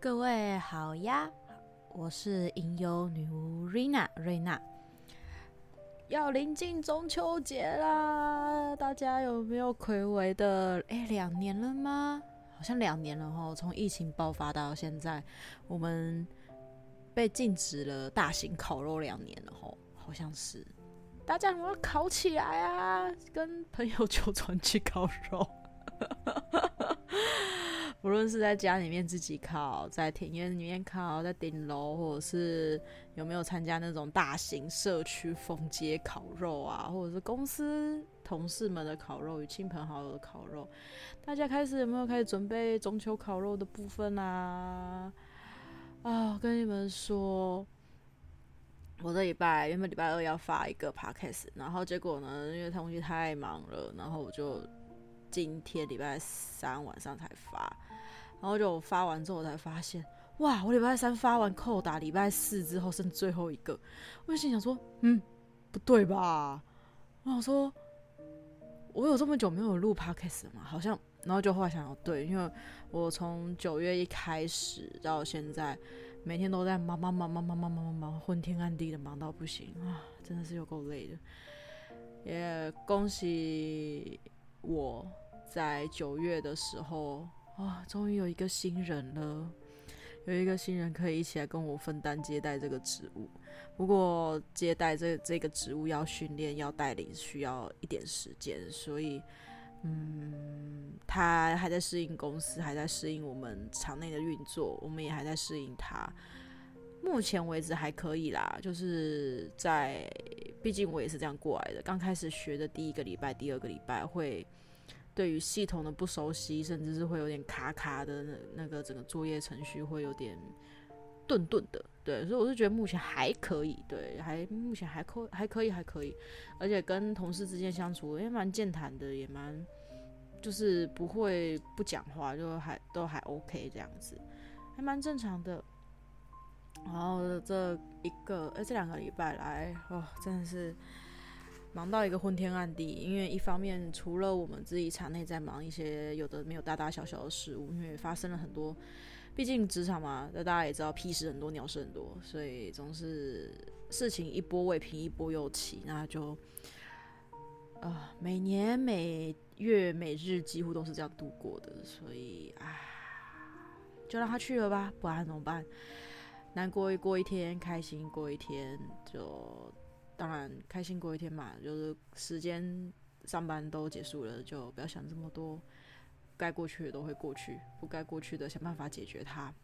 各位好呀，我是吟游女巫瑞娜瑞娜。要临近中秋节啦，大家有没有睽违的？哎，两年了吗？好像两年了哈。从疫情爆发到现在，我们被禁止了大型烤肉两年了哈，好像是。大家有没有烤起来啊？跟朋友 求传去烤肉。无论是在家里面自己烤，在田园里面烤，在顶楼，或者是有没有参加那种大型社区封街烤肉啊，或者是公司同事们的烤肉与亲朋好友的烤肉，大家开始有没有开始准备中秋烤肉的部分啊？啊，跟你们说，我这礼拜原本礼拜二要发一个 podcast，然后结果呢，因为东西太忙了，然后我就。今天礼拜三晚上才发，然后就发完之后我才发现，哇！我礼拜三发完扣打，礼拜四之后剩最后一个，我就心想说，嗯，不对吧？我想说，我有这么久没有录 podcast 了吗？好像，然后就后来想，对，因为我从九月一开始到现在，每天都在忙忙忙忙忙忙忙忙忙，昏天暗地的忙到不行啊，真的是有够累的。也恭喜。我在九月的时候啊，终于有一个新人了，有一个新人可以一起来跟我分担接待这个职务。不过接待这这个职务要训练、要带领，需要一点时间，所以嗯，他还在适应公司，还在适应我们场内的运作，我们也还在适应他。目前为止还可以啦，就是在，毕竟我也是这样过来的。刚开始学的第一个礼拜、第二个礼拜，会对于系统的不熟悉，甚至是会有点卡卡的那，那个整个作业程序会有点顿顿的。对，所以我是觉得目前还可以，对，还目前还可还可以还可以，而且跟同事之间相处也蛮健谈的，也蛮就是不会不讲话，就还都还 OK 这样子，还蛮正常的。然后这一个，呃，这两个礼拜来，哦，真的是忙到一个昏天暗地。因为一方面，除了我们自己场内在忙一些有的没有大大小小的事务，因为发生了很多，毕竟职场嘛，那大家也知道，屁事很多，鸟事很多，所以总是事情一波未平，一波又起，那就，啊、每年每月每日几乎都是这样度过的，所以，啊，就让他去了吧，不然怎么办？难过一过一天，开心过一天，就当然开心过一天嘛。就是时间上班都结束了，就不要想这么多，该过去的都会过去，不该过去的想办法解决它。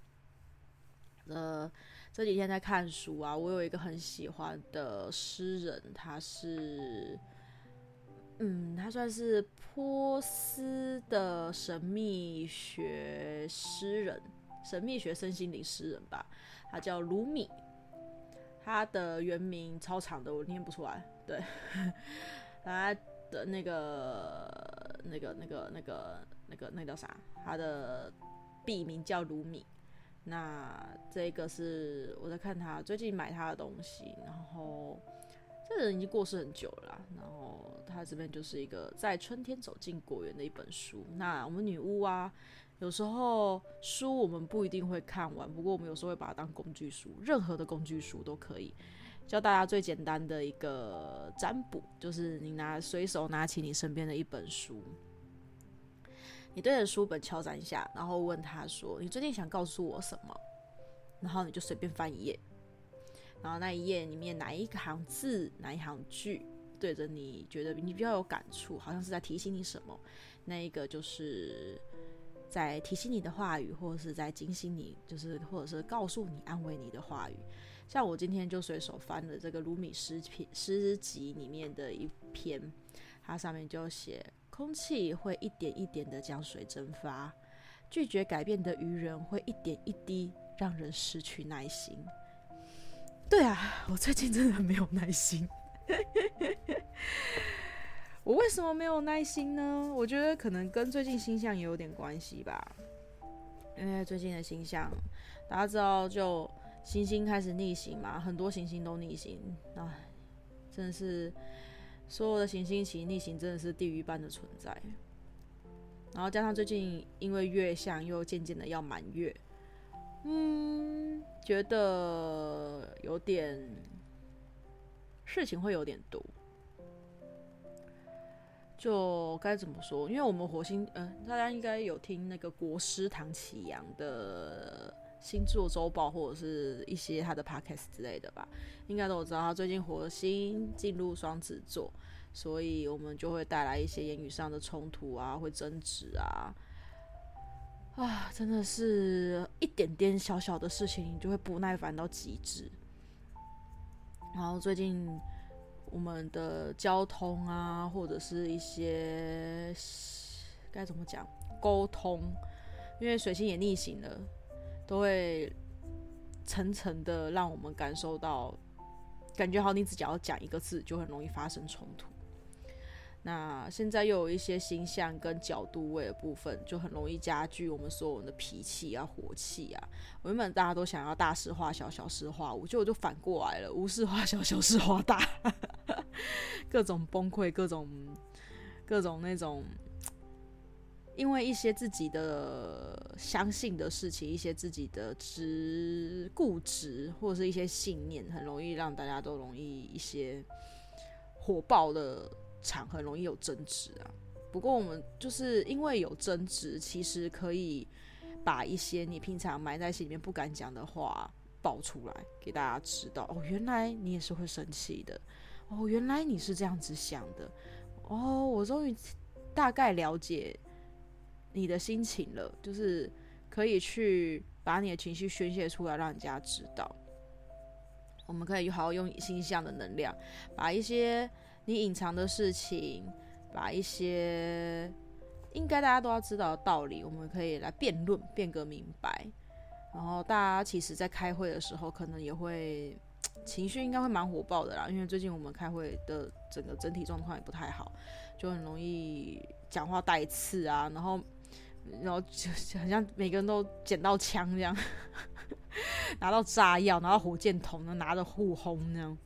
呃，这几天在看书啊，我有一个很喜欢的诗人，他是，嗯，他算是波斯的神秘学诗人，神秘学身心灵诗人吧。他叫鲁米，他的原名超长的，我念不出来。对，他的那个、那个、那个、那个、那个、那叫啥？他的笔名叫卢米。那这个是我在看他最近买他的东西，然后这个人已经过世很久了。然后他这边就是一个在春天走进果园的一本书。那我们女巫啊。有时候书我们不一定会看完，不过我们有时候会把它当工具书，任何的工具书都可以。教大家最简单的一个占卜，就是你拿随手拿起你身边的一本书，你对着书本敲三下，然后问他说：“你最近想告诉我什么？”然后你就随便翻一页，然后那一页里面哪一行字、哪一行句对着你觉得你比较有感触，好像是在提醒你什么，那一个就是。在提醒你的话语，或者是在警醒你，就是或者是告诉你、安慰你的话语。像我今天就随手翻了这个鲁米诗篇诗集里面的一篇，它上面就写：空气会一点一点的将水蒸发，拒绝改变的愚人会一点一滴让人失去耐心。对啊，我最近真的没有耐心。我为什么没有耐心呢？我觉得可能跟最近星象也有点关系吧。因为最近的星象，大家知道，就行星开始逆行嘛，很多行星都逆行啊，真的是所有的行星起逆行，真的是地狱般的存在。然后加上最近因为月相又渐渐的要满月，嗯，觉得有点事情会有点多。就该怎么说？因为我们火星，嗯、呃，大家应该有听那个国师唐启阳的星座周报，或者是一些他的 podcast 之类的吧，应该都知道他最近火星进入双子座，所以我们就会带来一些言语上的冲突啊，会争执啊，啊，真的是一点点小小的事情，你就会不耐烦到极致。然后最近。我们的交通啊，或者是一些该怎么讲沟通，因为水星也逆行了，都会层层的让我们感受到，感觉好，你只要讲一个字，就很容易发生冲突。那现在又有一些星象跟角度位的部分，就很容易加剧我们所有人的脾气啊、火气啊。原本大家都想要大事化小、小事化无，结果就反过来了，无事化小、小事化大，各种崩溃，各种各种那种，因为一些自己的相信的事情，一些自己的执固执，或者是一些信念，很容易让大家都容易一些火爆的。场很容易有争执啊，不过我们就是因为有争执，其实可以把一些你平常埋在心里面不敢讲的话爆出来，给大家知道。哦，原来你也是会生气的。哦，原来你是这样子想的。哦，我终于大概了解你的心情了，就是可以去把你的情绪宣泄出来，让人家知道。我们可以好好用心象的能量，把一些。你隐藏的事情，把一些应该大家都要知道的道理，我们可以来辩论，辩个明白。然后大家其实，在开会的时候，可能也会情绪应该会蛮火爆的啦，因为最近我们开会的整个整体状况也不太好，就很容易讲话带刺啊，然后然后就好像每个人都捡到枪这样，拿到炸药，拿到火箭筒，拿着互轰那样。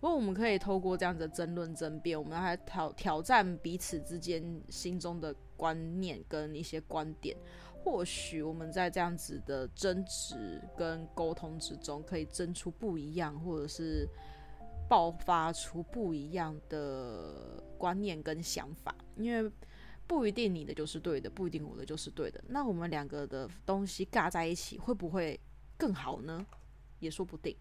不过，我们可以透过这样子的争论、争辩，我们来挑挑战彼此之间心中的观念跟一些观点。或许我们在这样子的争执跟沟通之中，可以争出不一样，或者是爆发出不一样的观念跟想法。因为不一定你的就是对的，不一定我的就是对的。那我们两个的东西尬在一起，会不会更好呢？也说不定。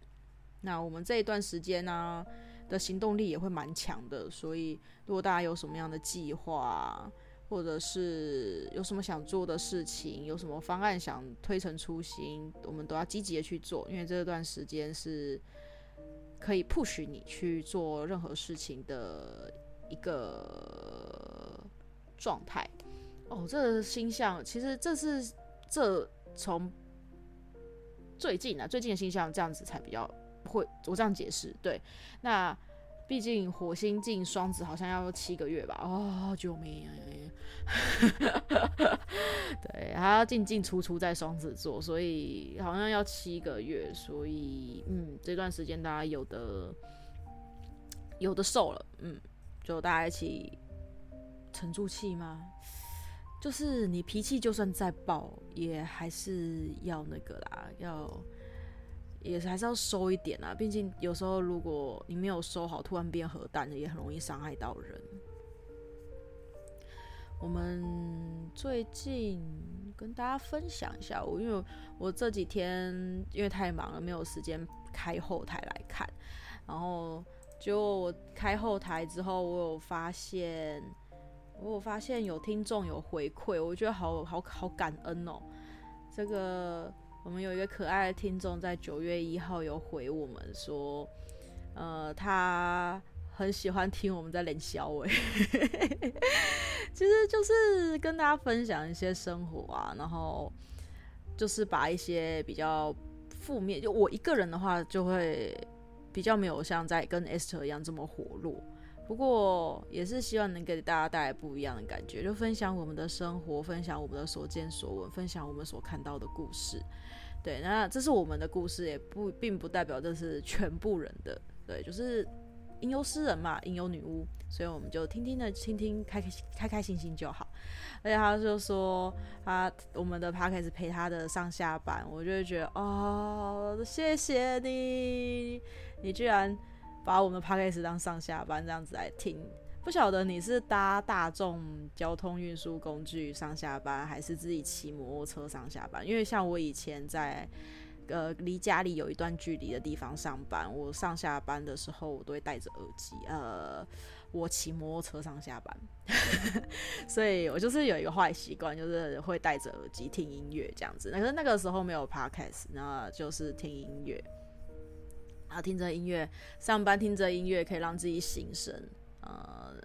那我们这一段时间呢、的行动力也会蛮强的，所以如果大家有什么样的计划，或者是有什么想做的事情，有什么方案想推陈出新，我们都要积极的去做，因为这段时间是可以 push 你去做任何事情的一个状态。哦，这个星象其实这是这从最近啊，最近的星象这样子才比较。会，我这样解释，对，那毕竟火星进双子好像要七个月吧？哦，救命啊！对，还要进进出出在双子座，所以好像要七个月，所以嗯，这段时间大家有的有的受了，嗯，就大家一起沉住气吗？就是你脾气就算再爆，也还是要那个啦，要。也是还是要收一点啊，毕竟有时候如果你没有收好，突然变核弹，也很容易伤害到人。我们最近跟大家分享一下，我因为我这几天因为太忙了，没有时间开后台来看。然后结果我开后台之后，我有发现，我有发现有听众有回馈，我觉得好好好感恩哦，这个。我们有一个可爱的听众，在九月一号有回我们说，呃，他很喜欢听我们在练肖话，其实就是跟大家分享一些生活啊，然后就是把一些比较负面，就我一个人的话，就会比较没有像在跟 Esther 一样这么活络。不过也是希望能给大家带来不一样的感觉，就分享我们的生活，分享我们的所见所闻，分享我们所看到的故事。对，那这是我们的故事，也不并不代表这是全部人的。对，就是吟游诗人嘛，吟游女巫，所以我们就听听的，听听开开开开心心就好。而且他就说他我们的 podcast 陪他的上下班，我就会觉得哦，谢谢你，你居然把我们的 podcast 当上下班这样子来听。不晓得你是搭大众交通运输工具上下班，还是自己骑摩托车上下班？因为像我以前在呃离家里有一段距离的地方上班，我上下班的时候我都会戴着耳机。呃，我骑摩托车上下班，所以我就是有一个坏习惯，就是会戴着耳机听音乐这样子。可是那个时候没有 podcast，那就是听音乐，然后听着音乐上班，听着音乐可以让自己醒神。呃，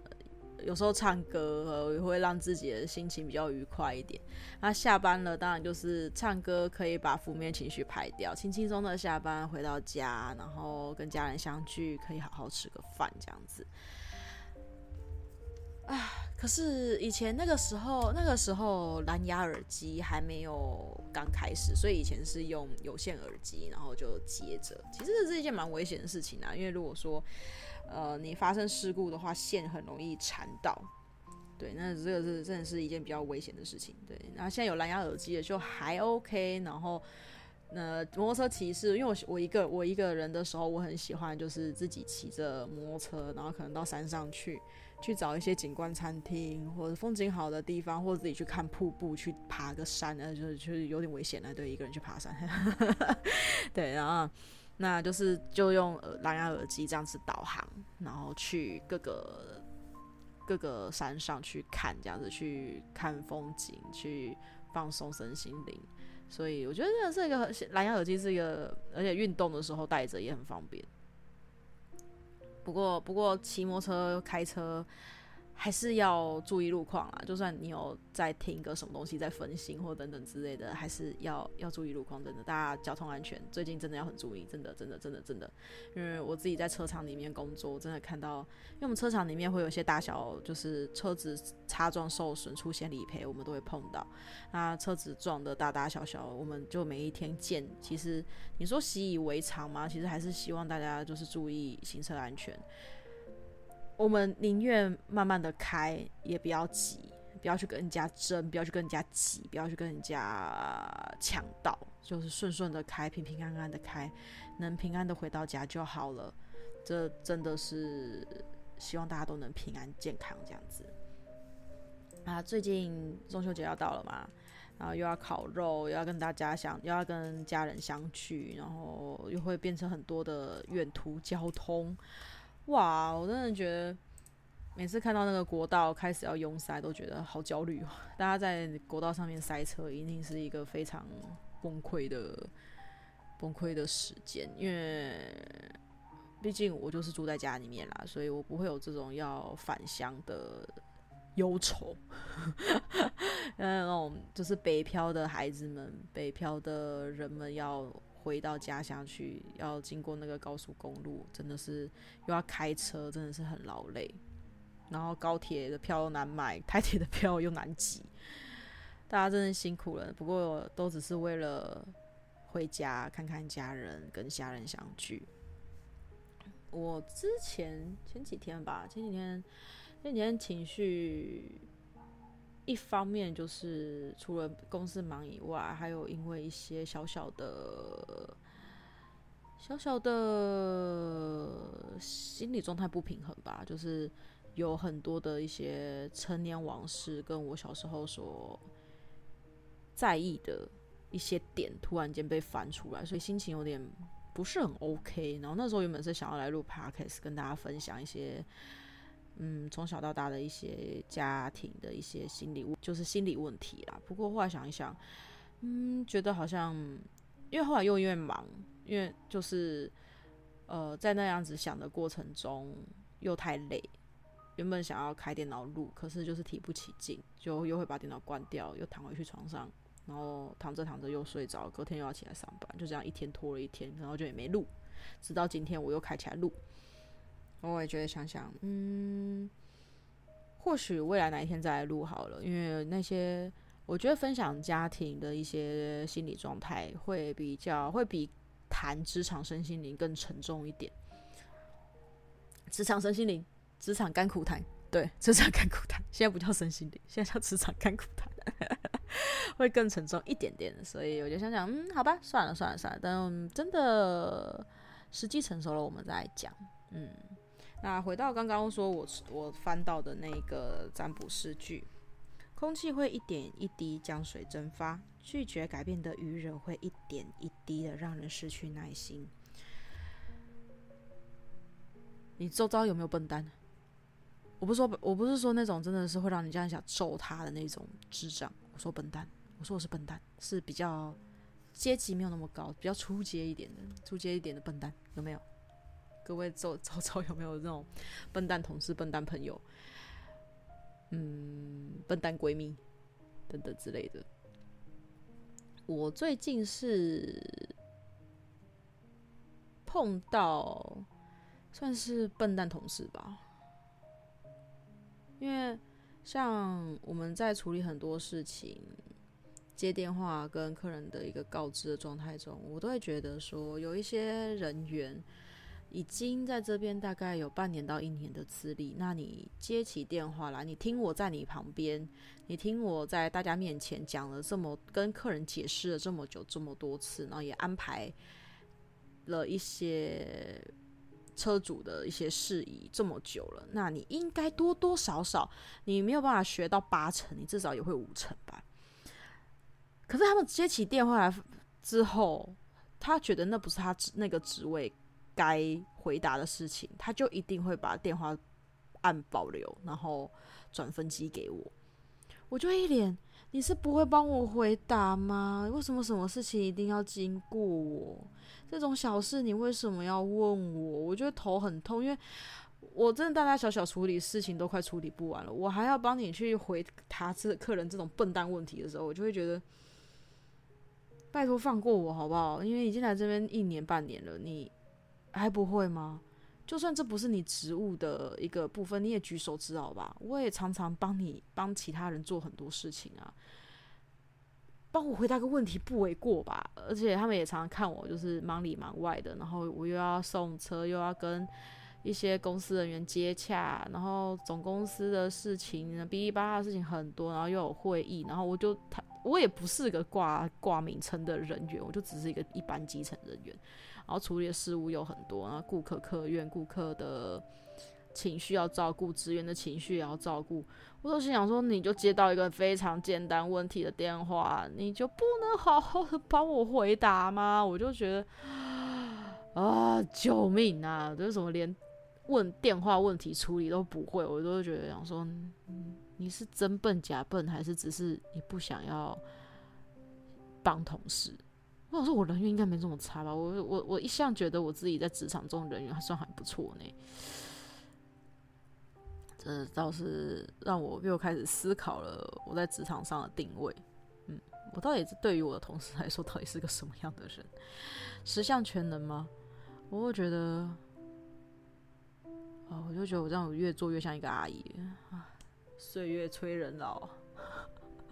有时候唱歌也会让自己的心情比较愉快一点。那下班了，当然就是唱歌可以把负面情绪排掉，轻轻松的下班回到家，然后跟家人相聚，可以好好吃个饭这样子。啊，可是以前那个时候，那个时候蓝牙耳机还没有刚开始，所以以前是用有线耳机，然后就接着。其实这是一件蛮危险的事情啊，因为如果说。呃，你发生事故的话，线很容易缠到，对，那这个是真的是一件比较危险的事情，对。然后现在有蓝牙耳机的就还 OK，然后，那，摩托车骑士，因为我我一个我一个人的时候，我很喜欢就是自己骑着摩托车，然后可能到山上去，去找一些景观餐厅或者风景好的地方，或者自己去看瀑布，去爬个山，呃，就是就是有点危险了，对，一个人去爬山，对，然后。那就是就用蓝牙耳机这样子导航，然后去各个各个山上去看，这样子去看风景，去放松身心灵。所以我觉得这个是一个蓝牙耳机是一个，而且运动的时候带着也很方便。不过不过骑摩托车开车。还是要注意路况啊！就算你有在听个什么东西，在分心或等等之类的，还是要要注意路况。真的，大家交通安全最近真的要很注意，真的，真的，真的，真的。因为我自己在车厂里面工作，真的看到，因为我们车厂里面会有一些大小，就是车子擦撞受损出现理赔，我们都会碰到。那车子撞的大大小小，我们就每一天见。其实你说习以为常吗？其实还是希望大家就是注意行车安全。我们宁愿慢慢的开，也不要急，不要去跟人家争，不要去跟人家挤，不要去跟人家抢道，就是顺顺的开，平平安安的开，能平安的回到家就好了。这真的是希望大家都能平安健康这样子。啊，最近中秋节要到了嘛，然后又要烤肉，又要跟大家相，又要跟家人相聚，然后又会变成很多的远途交通。哇，我真的觉得每次看到那个国道开始要拥塞，都觉得好焦虑。大家在国道上面塞车，一定是一个非常崩溃的崩溃的时间。因为毕竟我就是住在家里面啦，所以我不会有这种要返乡的忧愁。那种就是北漂的孩子们，北漂的人们要。回到家乡去，要经过那个高速公路，真的是又要开车，真的是很劳累。然后高铁的票又难买，台铁的票又难挤，大家真的辛苦了。不过都只是为了回家看看家人，跟家人相聚。我之前前几天吧，前几天前几天情绪。一方面就是除了公司忙以外，还有因为一些小小的、小小的心理状态不平衡吧，就是有很多的一些陈年往事，跟我小时候所在意的一些点，突然间被翻出来，所以心情有点不是很 OK。然后那时候原本是想要来录 Podcast，跟大家分享一些。嗯，从小到大的一些家庭的一些心理，就是心理问题啦。不过后来想一想，嗯，觉得好像，因为后来又因为忙，因为就是呃，在那样子想的过程中又太累。原本想要开电脑录，可是就是提不起劲，就又会把电脑关掉，又躺回去床上，然后躺着躺着又睡着，隔天又要起来上班，就这样一天拖了一天，然后就也没录，直到今天我又开起来录。我也觉得想想，嗯，或许未来哪一天再来录好了，因为那些我觉得分享家庭的一些心理状态会比较会比谈职场身心灵更沉重一点。职场身心灵，职场甘苦谈，对，职场甘苦谈，现在不叫身心灵，现在叫职场甘苦谈，会更沉重一点点。所以我就想想，嗯，好吧，算了算了算了，等真的时机成熟了，我们再讲。嗯，那回到刚刚说我我翻到的那个占卜诗句，空气会一点一滴将水蒸发，拒绝改变的愚人会一点一滴的让人失去耐心。你周遭有没有笨蛋？我不说，我不是说那种真的是会让你这样想揍他的那种智障。我说笨蛋，我说我是笨蛋，是比较阶级没有那么高，比较初阶一点的，初阶一点的笨蛋有没有？各位周周遭有没有这种笨蛋同事、笨蛋朋友？嗯，笨蛋闺蜜等等之类的。我最近是碰到。算是笨蛋同事吧，因为像我们在处理很多事情、接电话跟客人的一个告知的状态中，我都会觉得说，有一些人员已经在这边大概有半年到一年的资历，那你接起电话来，你听我在你旁边，你听我在大家面前讲了这么跟客人解释了这么久这么多次，然后也安排了一些。车主的一些事宜这么久了，那你应该多多少少，你没有办法学到八成，你至少也会五成吧。可是他们接起电话来之后，他觉得那不是他那个职位该回答的事情，他就一定会把电话按保留，然后转分机给我。我就一脸，你是不会帮我回答吗？为什么什么事情一定要经过我？这种小事你为什么要问我？我觉得头很痛，因为我真的大大小小处理事情都快处理不完了，我还要帮你去回答这客人这种笨蛋问题的时候，我就会觉得，拜托放过我好不好？因为已经来这边一年半年了，你还不会吗？就算这不是你职务的一个部分，你也举手之劳吧。我也常常帮你帮其他人做很多事情啊。帮我回答个问题不为过吧？而且他们也常常看我就是忙里忙外的，然后我又要送车，又要跟一些公司人员接洽，然后总公司的事情，哔哩吧啦的事情很多，然后又有会议，然后我就他我也不是个挂挂名称的人员，我就只是一个一般基层人员，然后处理的事务又很多，然后顾客客怨，顾客的情绪要照顾，职员的情绪也要照顾。我都心想说，你就接到一个非常简单问题的电话，你就不能好好的帮我回答吗？我就觉得啊，救命啊！就是什么连问电话问题处理都不会，我都觉得想说，你是真笨假笨，还是只是你不想要帮同事？我说，我人缘应该没这么差吧？我我我一向觉得我自己在职场中人缘还算还不错呢。这倒是让我又开始思考了我在职场上的定位。嗯，我到底是对于我的同事来说，到底是个什么样的人？十项全能吗？我会觉得，啊、我就觉得我这样越做越像一个阿姨，岁月催人老，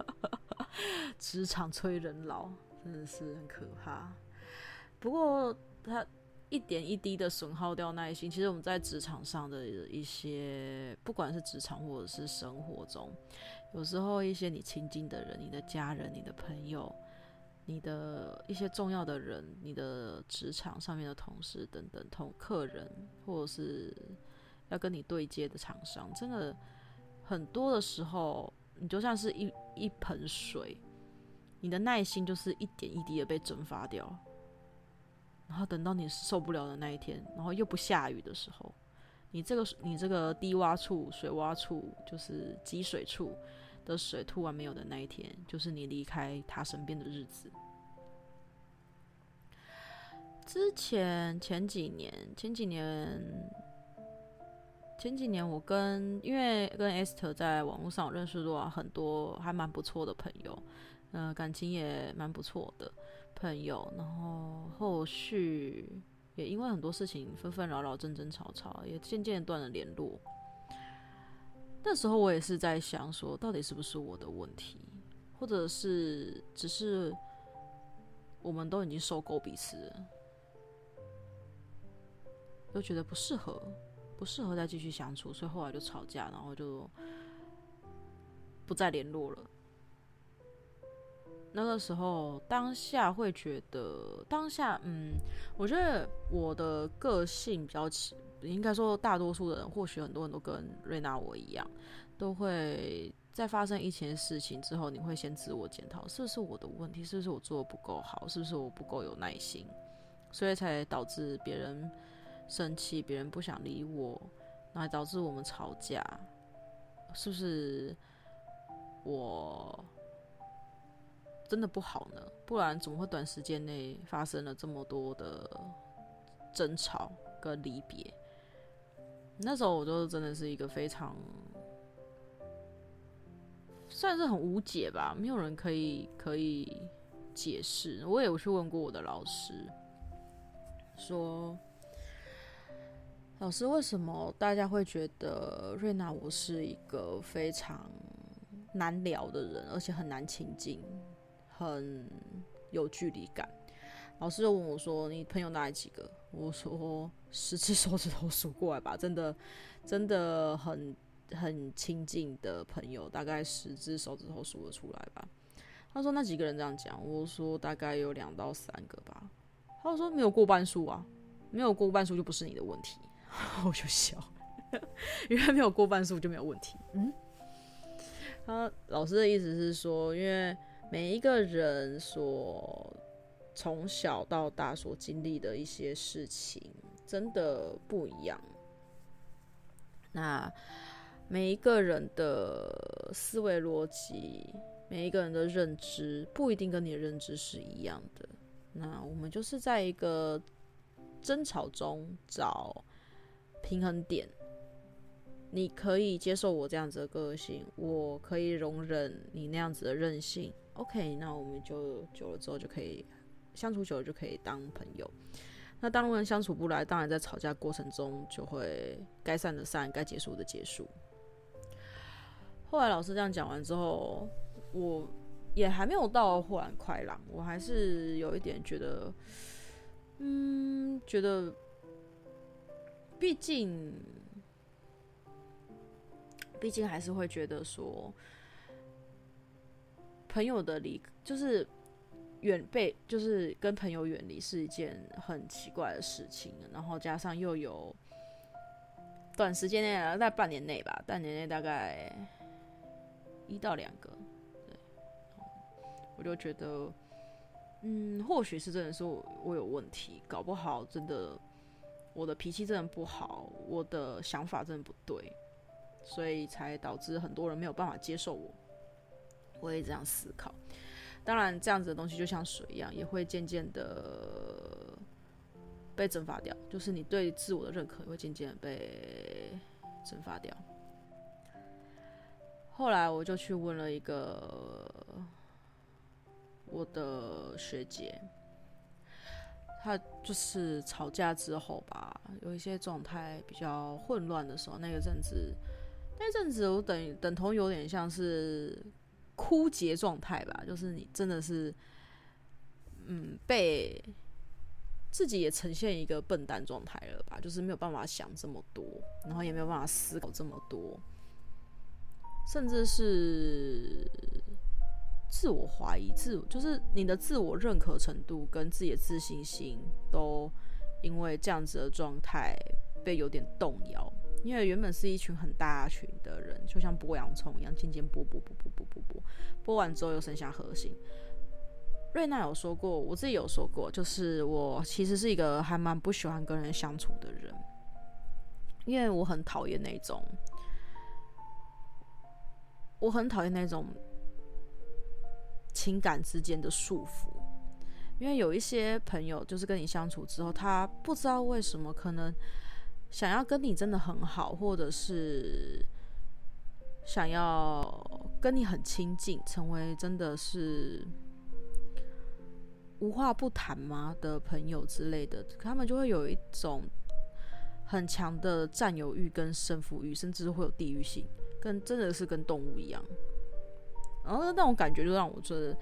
职场催人老，真的是很可怕。不过他。一点一滴的损耗掉耐心。其实我们在职场上的一些，不管是职场或者是生活中，有时候一些你亲近的人、你的家人、你的朋友、你的一些重要的人、你的职场上面的同事等等同客人，或者是要跟你对接的厂商，真的很多的时候，你就像是一一盆水，你的耐心就是一点一滴的被蒸发掉。然后等到你受不了的那一天，然后又不下雨的时候，你这个你这个低洼处、水洼处，就是积水处的水突然没有的那一天，就是你离开他身边的日子。之前前几年，前几年，前几年，我跟因为跟 Esther 在网络上认识了很多还蛮不错的朋友，呃，感情也蛮不错的。朋友，然后后续也因为很多事情纷纷扰扰、争争吵吵，也渐渐断了联络。那时候我也是在想，说到底是不是我的问题，或者是只是我们都已经受够彼此了，都觉得不适合，不适合再继续相处，所以后来就吵架，然后就不再联络了。那个时候，当下会觉得，当下，嗯，我觉得我的个性比较奇，应该说大多数的人，或许很多人都跟瑞娜我一样，都会在发生一件事情之后，你会先自我检讨，是不是我的问题，是不是我做的不够好，是不是我不够有耐心，所以才导致别人生气，别人不想理我，然后导致我们吵架，是不是我？真的不好呢，不然怎么会短时间内发生了这么多的争吵跟离别？那时候我就真的是一个非常算是很无解吧，没有人可以可以解释。我也有去问过我的老师，说老师为什么大家会觉得瑞娜我是一个非常难聊的人，而且很难亲近？很有距离感。老师就问我说：“你朋友哪里几个？”我说：“十只手指头数过来吧，真的，真的很很亲近的朋友，大概十只手指头数得出来吧。”他说：“那几个人这样讲？”我说：“大概有两到三个吧。”他说：“没有过半数啊，没有过半数就不是你的问题。”我就笑，原来没有过半数就没有问题。嗯，他老师的意思是说，因为。每一个人所从小到大所经历的一些事情，真的不一样。那每一个人的思维逻辑，每一个人的认知，不一定跟你的认知是一样的。那我们就是在一个争吵中找平衡点。你可以接受我这样子的个性，我可以容忍你那样子的任性。OK，那我们就久了之后就可以相处久了就可以当朋友。那当然相处不来，当然在吵架过程中就会该散的散，该结束的结束。后来老师这样讲完之后，我也还没有到豁然开朗，我还是有一点觉得，嗯，觉得毕竟，毕竟还是会觉得说。朋友的离就是远被，就是跟朋友远离是一件很奇怪的事情。然后加上又有短时间内，大概半年内吧，半年内大概一到两个，对，我就觉得，嗯，或许是真的是我我有问题，搞不好真的我的脾气真的不好，我的想法真的不对，所以才导致很多人没有办法接受我。我也这样思考，当然这样子的东西就像水一样，也会渐渐的被蒸发掉。就是你对自我的认可也会渐渐的被蒸发掉。后来我就去问了一个我的学姐，她就是吵架之后吧，有一些状态比较混乱的时候，那个阵子，那阵子我等等同有点像是。枯竭状态吧，就是你真的是，嗯，被自己也呈现一个笨蛋状态了吧，就是没有办法想这么多，然后也没有办法思考这么多，甚至是自我怀疑、自就是你的自我认可程度跟自己的自信心都因为这样子的状态被有点动摇。因为原本是一群很大群的人，就像剥洋葱一样，渐渐剥剥剥剥剥剥剥，剥完之后又剩下核心。瑞娜有说过，我自己有说过，就是我其实是一个还蛮不喜欢跟人相处的人，因为我很讨厌那种，我很讨厌那种情感之间的束缚。因为有一些朋友，就是跟你相处之后，他不知道为什么可能。想要跟你真的很好，或者是想要跟你很亲近，成为真的是无话不谈吗的朋友之类的，他们就会有一种很强的占有欲跟胜负欲，甚至会有地域性，跟真的是跟动物一样。然后那种感觉就让我觉得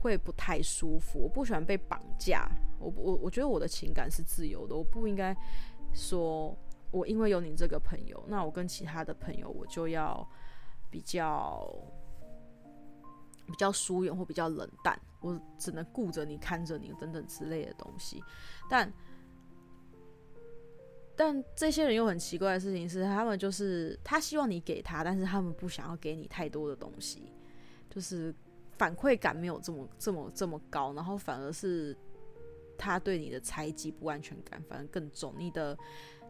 会不太舒服。我不喜欢被绑架，我我我觉得我的情感是自由的，我不应该说。我因为有你这个朋友，那我跟其他的朋友我就要比较比较疏远或比较冷淡，我只能顾着你、看着你等等之类的东西。但但这些人又很奇怪的事情是，他们就是他希望你给他，但是他们不想要给你太多的东西，就是反馈感没有这么这么这么高，然后反而是他对你的猜忌、不安全感反而更重，你的。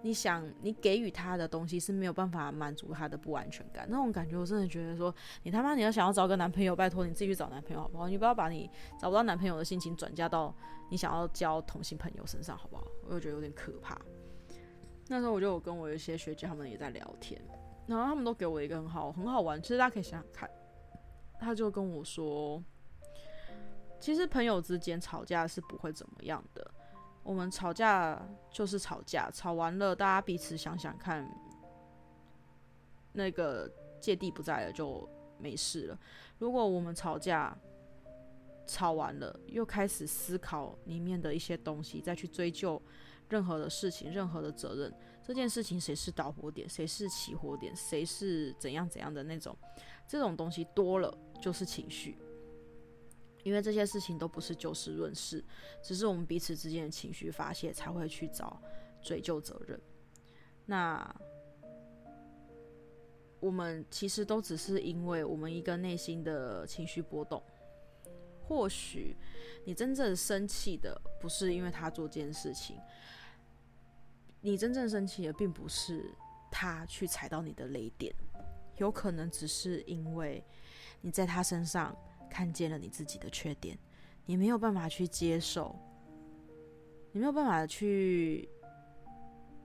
你想，你给予他的东西是没有办法满足他的不安全感，那种感觉我真的觉得说，你他妈你要想要找个男朋友，拜托你自己去找男朋友好不好？你不要把你找不到男朋友的心情转嫁到你想要交同性朋友身上，好不好？我就觉得有点可怕。那时候我就有跟我一些学姐他们也在聊天，然后他们都给我一个很好很好玩，其实大家可以想想看，他就跟我说，其实朋友之间吵架是不会怎么样的。我们吵架就是吵架，吵完了大家彼此想想看，那个芥蒂不在了就没事了。如果我们吵架吵完了，又开始思考里面的一些东西，再去追究任何的事情、任何的责任，这件事情谁是导火点，谁是起火点，谁是怎样怎样的那种，这种东西多了就是情绪。因为这些事情都不是就事论事，只是我们彼此之间的情绪发泄才会去找追究责任。那我们其实都只是因为我们一个内心的情绪波动。或许你真正生气的不是因为他做这件事情，你真正生气的并不是他去踩到你的雷点，有可能只是因为你在他身上。看见了你自己的缺点，你没有办法去接受，你没有办法去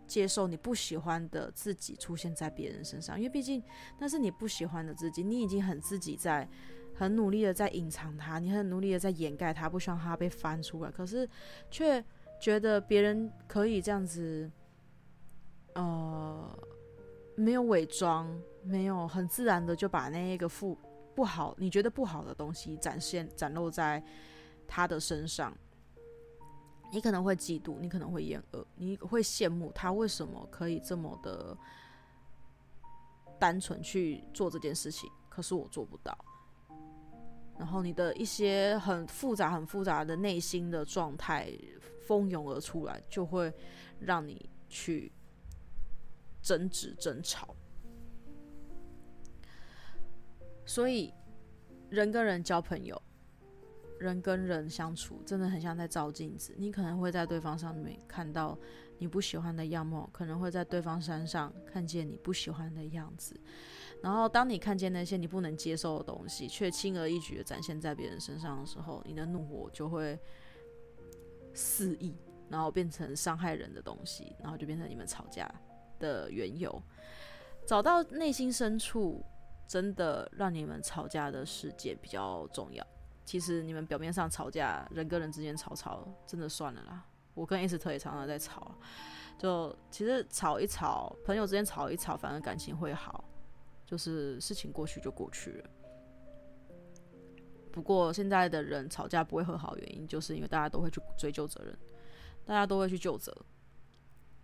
接受你不喜欢的自己出现在别人身上，因为毕竟那是你不喜欢的自己，你已经很自己在很努力的在隐藏它，你很努力的在掩盖它，不希望它被翻出来，可是却觉得别人可以这样子，呃，没有伪装，没有很自然的就把那一个负。不好，你觉得不好的东西展现展露在他的身上，你可能会嫉妒，你可能会厌恶，你会羡慕他为什么可以这么的单纯去做这件事情，可是我做不到。然后你的一些很复杂、很复杂的内心的状态蜂拥而出来，就会让你去争执、争吵。所以，人跟人交朋友，人跟人相处，真的很像在照镜子。你可能会在对方上面看到你不喜欢的样貌，可能会在对方身上看见你不喜欢的样子。然后，当你看见那些你不能接受的东西，却轻而易举的展现在别人身上的时候，你的怒火就会肆意，然后变成伤害人的东西，然后就变成你们吵架的缘由。找到内心深处。真的让你们吵架的事件比较重要。其实你们表面上吵架，人跟人之间吵吵，真的算了啦。我跟 Esther 也常常在吵，就其实吵一吵，朋友之间吵一吵，反而感情会好，就是事情过去就过去了。不过现在的人吵架不会和好，原因就是因为大家都会去追究责任，大家都会去就责，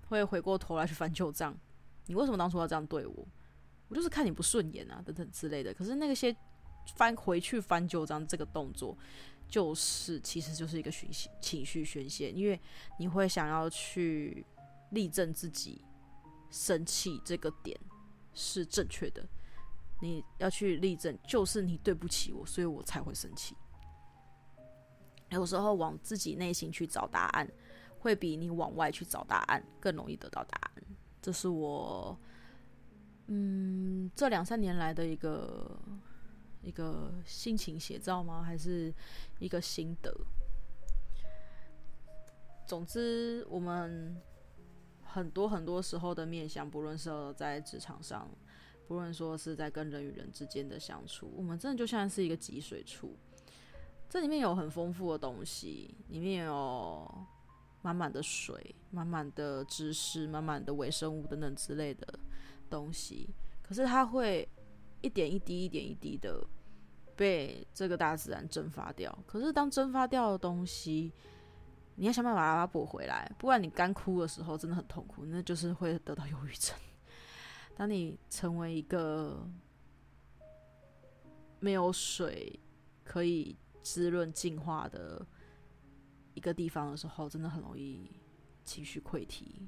会回过头来去翻旧账。你为什么当初要这样对我？我就是看你不顺眼啊，等等之类的。可是那些翻回去翻旧账这个动作，就是其实就是一个情绪情绪宣泄，因为你会想要去立证自己生气这个点是正确的，你要去立证，就是你对不起我，所以我才会生气。有时候往自己内心去找答案，会比你往外去找答案更容易得到答案。这是我。嗯，这两三年来的一个一个心情写照吗？还是一个心得？总之，我们很多很多时候的面向，不论是在职场上，不论说是在跟人与人之间的相处，我们真的就像是一个集水处。这里面有很丰富的东西，里面有满满的水、满满的知识、满满的微生物等等之类的。东西，可是它会一点一滴、一点一滴的被这个大自然蒸发掉。可是当蒸发掉的东西你要想办法把它补回来，不然你干枯的时候真的很痛苦，那就是会得到忧郁症。当你成为一个没有水可以滋润净化的一个地方的时候，真的很容易情绪溃堤，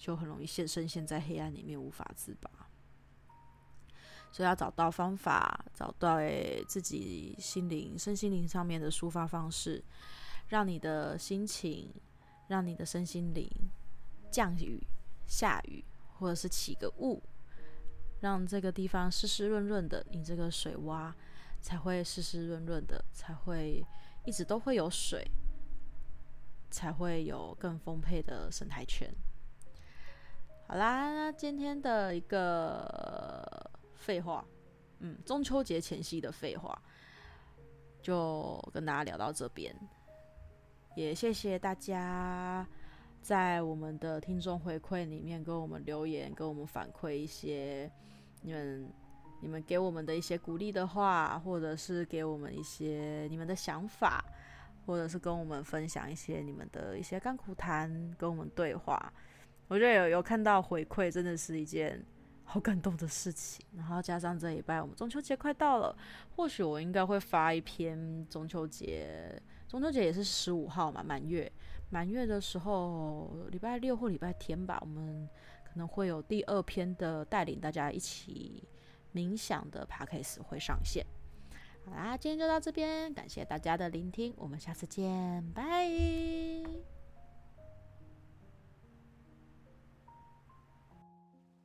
就很容易陷身陷在黑暗里面无法自拔。所以要找到方法，找到自己心灵、身心灵上面的抒发方式，让你的心情，让你的身心灵降雨、下雨，或者是起个雾，让这个地方湿湿润润的，你这个水洼才会湿湿润润的，才会一直都会有水，才会有更丰沛的生态圈。好啦，那今天的一个。废话，嗯，中秋节前夕的废话，就跟大家聊到这边。也谢谢大家在我们的听众回馈里面给我们留言，给我们反馈一些你们你们给我们的一些鼓励的话，或者是给我们一些你们的想法，或者是跟我们分享一些你们的一些甘苦谈，跟我们对话。我觉得有有看到回馈，真的是一件。好感动的事情，然后加上这礼拜我们中秋节快到了，或许我应该会发一篇中秋节，中秋节也是十五号嘛，满月，满月的时候，礼拜六或礼拜天吧，我们可能会有第二篇的带领大家一起冥想的 podcast 会上线。好啦，今天就到这边，感谢大家的聆听，我们下次见，拜。